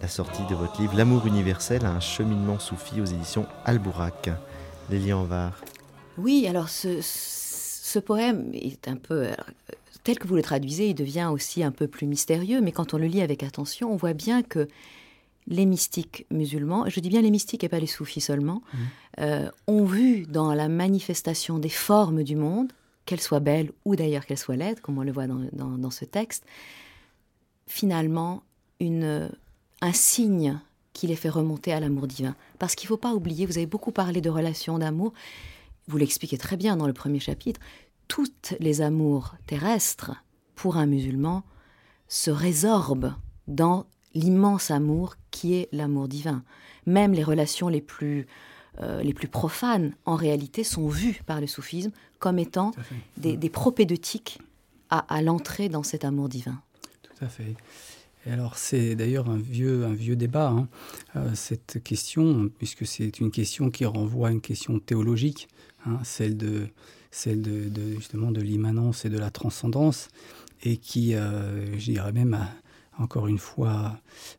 la sortie de votre livre L'amour universel, un cheminement soufi aux éditions Albourak. Lélie Var. Oui, alors ce, ce, poème est un peu... Tel que vous le traduisez, il devient aussi un peu plus mystérieux, mais quand on le lit avec attention, on voit bien que les mystiques musulmans, je dis bien les mystiques et pas les soufis seulement, mmh. euh, ont vu dans la manifestation des formes du monde qu'elle soit belle ou d'ailleurs qu'elle soit laide, comme on le voit dans, dans- dans ce texte, finalement une, un signe qui les fait remonter à l'amour divin. Parce qu'il ne faut pas oublier, vous avez beaucoup parlé de relations d'amour, vous l'expliquez très bien dans le premier chapitre, toutes les amours terrestres, pour un musulman, se résorbent dans l'immense amour qui est l'amour divin. Même les relations les plus, euh, les plus profanes, en réalité, sont vues par le soufisme comme étant à fait. des, des propédeutiques à, à l'entrée dans cet amour divin. Tout à fait. Et alors, c'est d'ailleurs un vieux, un vieux débat, hein, euh, cette question, puisque c'est une question qui renvoie à une question théologique, hein, celle, de, celle de, de- justement de l'immanence et de la transcendance, et qui, euh, je dirais même, encore une fois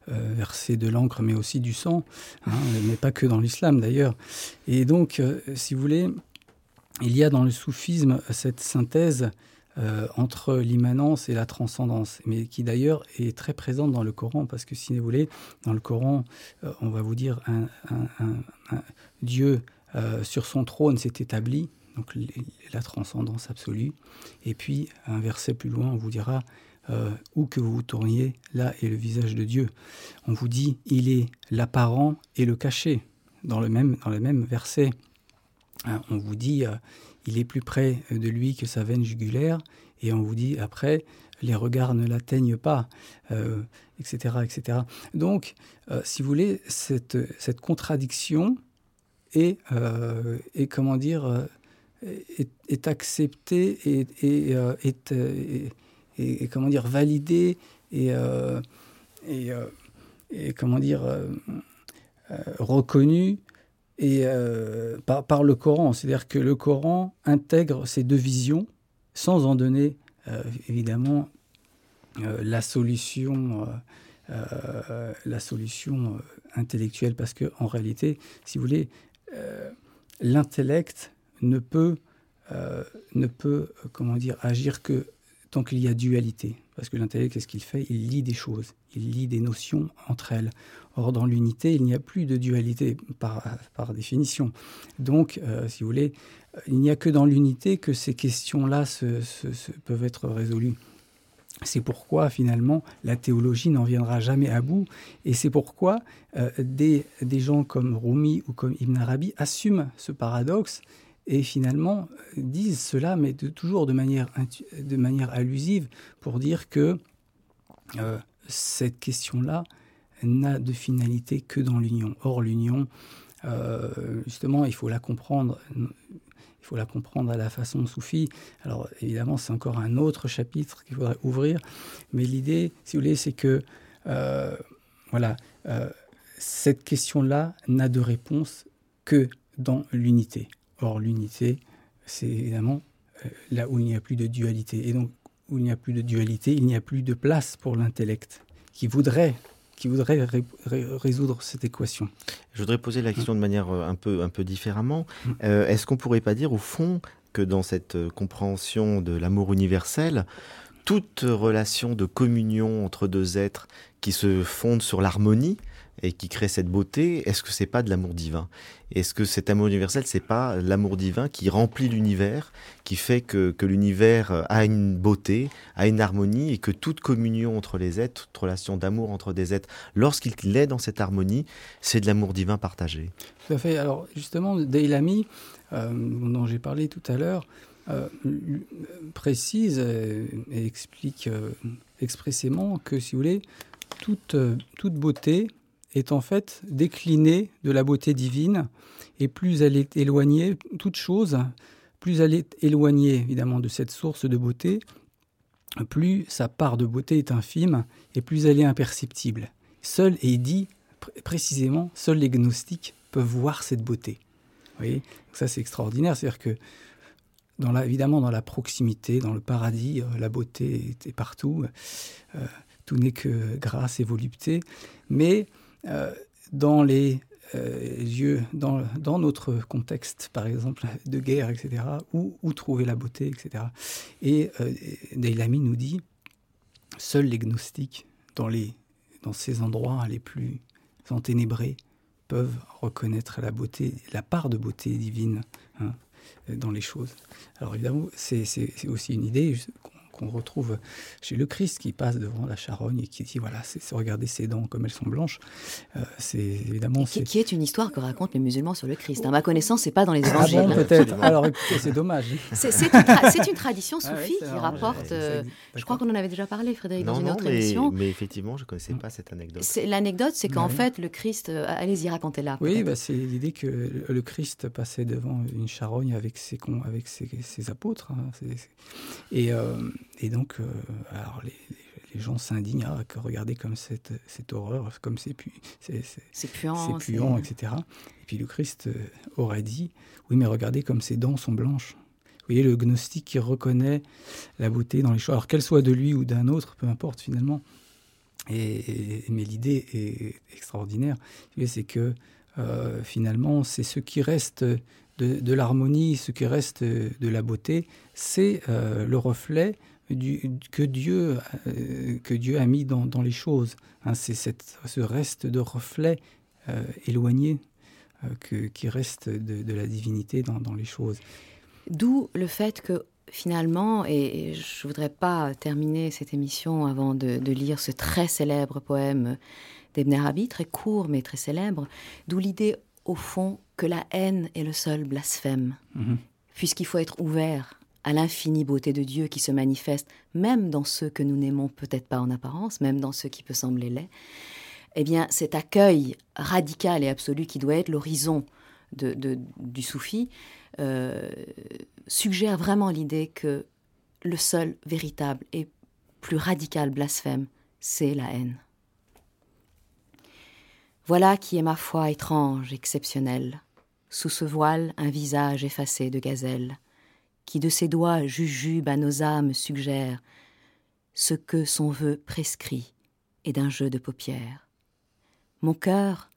euh, versé de l'encre, mais aussi du sang, hein, mais pas que dans l'islam d'ailleurs. Et donc, euh, si vous voulez, il y a dans le soufisme cette synthèse euh, entre l'immanence et la transcendance, mais qui d'ailleurs est très présente dans le Coran, parce que si vous voulez, dans le Coran, euh, on va vous dire un, Dieu sur son trône s'est établi, donc la transcendance absolue, et puis un verset plus loin, on vous dira euh, où que vous vous tourniez, là est le visage de Dieu. On vous dit il est l'apparent et le caché dans le même dans le même verset. Hein, on vous dit euh, il est plus près de lui que sa veine jugulaire, et on vous dit après, les regards ne l'atteignent pas, euh, etc., etc. Donc, si vous voulez, cette, cette contradiction est, comment dire, est, acceptée et est, euh, est, comment dire, validée et, euh, et, euh, et comment dire, euh, euh, reconnue et, euh, par, par le Coran. C'est-à-dire que le Coran intègre ces deux visions sans en donner euh, évidemment euh, la solution, euh, euh, la solution euh, intellectuelle, parce que en réalité, si vous voulez, euh, l'intellect ne peut, euh, ne peut, euh, comment dire, agir que tant qu'il y a dualité. Parce que l'intellect, qu'est-ce qu'il fait Il lit des choses, il lit des notions entre elles. Or, dans l'unité, il n'y a plus de dualité par, par définition. Donc, euh, si vous voulez, il n'y a que dans l'unité que ces questions-là peuvent être résolues. C'est pourquoi finalement la théologie n'en viendra jamais à bout et c'est pourquoi euh, des, des gens comme Rumi ou comme Ibn Arabi assument ce paradoxe et finalement euh, disent cela mais de- toujours de manière, de manière allusive pour dire que euh, cette question-là n'a de finalité que dans l'union. Or l'union, euh, justement, il faut la comprendre il faut la comprendre à la façon soufie. Alors évidemment, c'est encore un autre chapitre qu'il faudrait ouvrir, mais l'idée, si vous voulez, c'est que voilà, cette question-là n'a de réponse que dans l'unité. Or l'unité, c'est évidemment euh, là où il n'y a plus de dualité. Et donc, où il n'y a plus de dualité, il n'y a plus de place pour l'intellect qui voudrait, qui voudrait ré- ré- résoudre cette équation. Je voudrais poser la question de manière euh, un peu, un peu différemment. Mm. Euh, Est-ce qu'on pourrait pas dire au fond que dans cette compréhension de l'amour universel, toute relation de communion entre deux êtres qui se fondent sur l'harmonie et qui crée cette beauté, est-ce que c'est pas de l'amour divin? Est-ce que cet amour universel, c'est pas l'amour divin qui remplit l'univers, qui fait que, que l'univers euh, a une beauté, a une harmonie et que toute communion entre les êtres, toute relation d'amour entre des êtres, lorsqu'il est dans cette harmonie, c'est de l'amour divin partagé? Tout à fait. Alors justement, Deilami, euh, dont j'ai parlé tout à l'heure, euh, l- précise euh, et explique euh, expressément que, si vous voulez, toute, euh, toute beauté est en fait déclinée de la beauté divine, et plus elle est éloignée, toute chose, plus elle est éloignée évidemment de cette source de beauté, plus sa part de beauté est infime, et plus elle est imperceptible. Seul, et il dit pr- précisément, seuls les gnostiques peuvent voir cette beauté. Vous voyez? Ça, c'est extraordinaire. C'est-à-dire que, dans la, évidemment, dans la proximité, dans le paradis, euh, la beauté est, partout. Euh, tout n'est que grâce et volupté. Mais dans les euh, yeux, dans, dans notre contexte, par exemple, de guerre, etc., où, où trouver la beauté, etc. Et euh, Deilami nous dit, seuls les gnostiques, dans, les, dans ces endroits les plus enténébrés, peuvent reconnaître la beauté, la part de beauté divine. hein. dans les choses. Alors évidemment, c'est aussi une idée qu'on retrouve chez le Christ qui passe devant la charogne et qui dit voilà, c'est regardez ses dents comme elles sont blanches. Euh, c'est évidemment qui, qui, est une histoire que racontent les musulmans sur le Christ. À ma connaissance, c'est pas dans les ah évangiles. bon, peut-être. Alors écoutez, c'est dommage. C'est une, tra une, tradition Ah soufie qui rapporte. euh, je crois qu'on en avait déjà parlé, Frédéric, dans une non, autre mais, émission. mais effectivement, je ne connaissais pas cette anecdote. C'est- L'anecdote, c'est qu'en fait, le Christ. euh, Allez-y, racontez-la. Oui, bah, c'est l'idée que le- Christ passait devant une charogne avec ses, con- avec ses, ses apôtres. hein, et, euh, et donc, euh, alors les, gens s'indignent. Ah, regardez comme cette, cette horreur, comme c'est pu- c'est- c'est- C'est puant. etc. Et puis le Christ euh, aurait dit Oui, mais regardez comme ses dents sont blanches. Vous voyez, le gnostique qui reconnaît la beauté dans les choses, alors qu'elle soit de lui ou d'un autre, peu importe finalement. Et, et- mais l'idée est extraordinaire. C'est que euh, finalement, c'est ce qui reste de, de l'harmonie, ce qui reste de la beauté, c'est euh, le reflet du, que, Dieu, euh, que Dieu a mis dans, dans les choses. Hein, c'est ce reste de reflet euh, éloigné euh, que- qui reste de, de la divinité dans, dans les choses. D'où le fait que finalement, et je voudrais pas terminer cette émission avant de, de lire ce très célèbre poème d'Ebn Arabi, très court mais très célèbre, d'où l'idée au fond que la haine est le seul blasphème, Mhm. puisqu'il faut être ouvert à l'infinie beauté de Dieu qui se manifeste même dans ceux que nous n'aimons peut-être pas en apparence, même dans ceux qui peuvent sembler laids. Eh bien, cet accueil radical et absolu qui doit être l'horizon du soufi, euh, suggère vraiment l'idée que le seul véritable et plus radical blasphème, c'est la haine. Voilà qui est ma foi étrange, exceptionnelle, sous ce voile un visage effacé de gazelle, qui de ses doigts jujube à nos âmes suggère ce que son vœu prescrit et d'un jeu de paupières. Mon cœur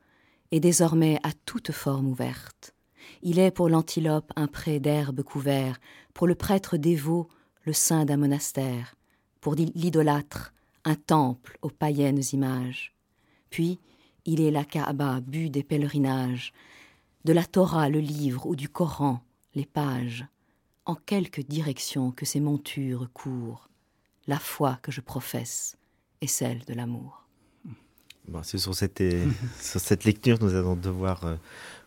est désormais à toute forme ouverte. Il est pour l'antilope un pré d'herbe couvert, pour le prêtre dévot le sein d'un monastère, pour l'idolâtre un temple aux païennes images. Puis il est la Kaaba, but des pèlerinages, de la Torah le livre ou du Coran les pages, en quelque direction que ces montures courent, la foi que je professe est celle de l'amour. Bon, c'est sur cette, euh, sur cette lecture nous allons devoir euh,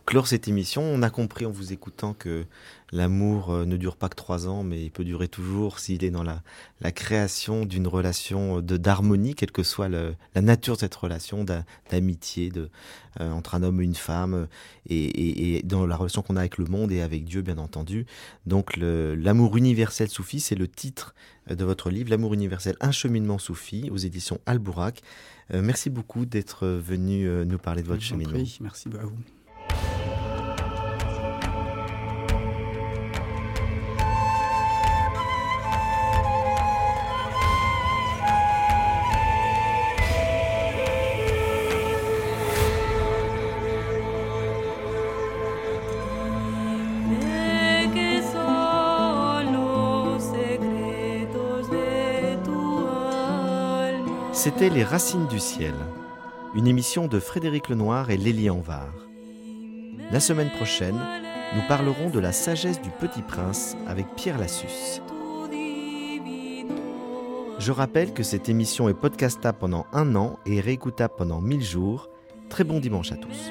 clore cette émission. On a compris en vous écoutant que l'amour euh, ne dure pas que trois ans, mais il peut durer toujours s'il est dans la, la création d'une relation de d'harmonie, quelle que soit le- la nature de cette relation, d'a- d'amitié de, euh, entre un homme et une femme, euh, et, et- et dans la relation qu'on a avec le monde et avec Dieu, bien entendu. Donc l'amour universel soufi, c'est le titre euh, de votre livre, L'amour universel, un cheminement soufi, aux éditions Albourak. Euh, merci beaucoup d'être venu euh, nous parler de votre cheminement. prie, merci à vous. C'était Les Racines du Ciel, une émission de Frédéric Lenoir et Lélie Anvar. La semaine prochaine, nous parlerons de la sagesse du Petit Prince avec Pierre Lassus. Je rappelle que cette émission est podcastable pendant un an et réécoutable pendant 1000 jours. Très bon dimanche à tous.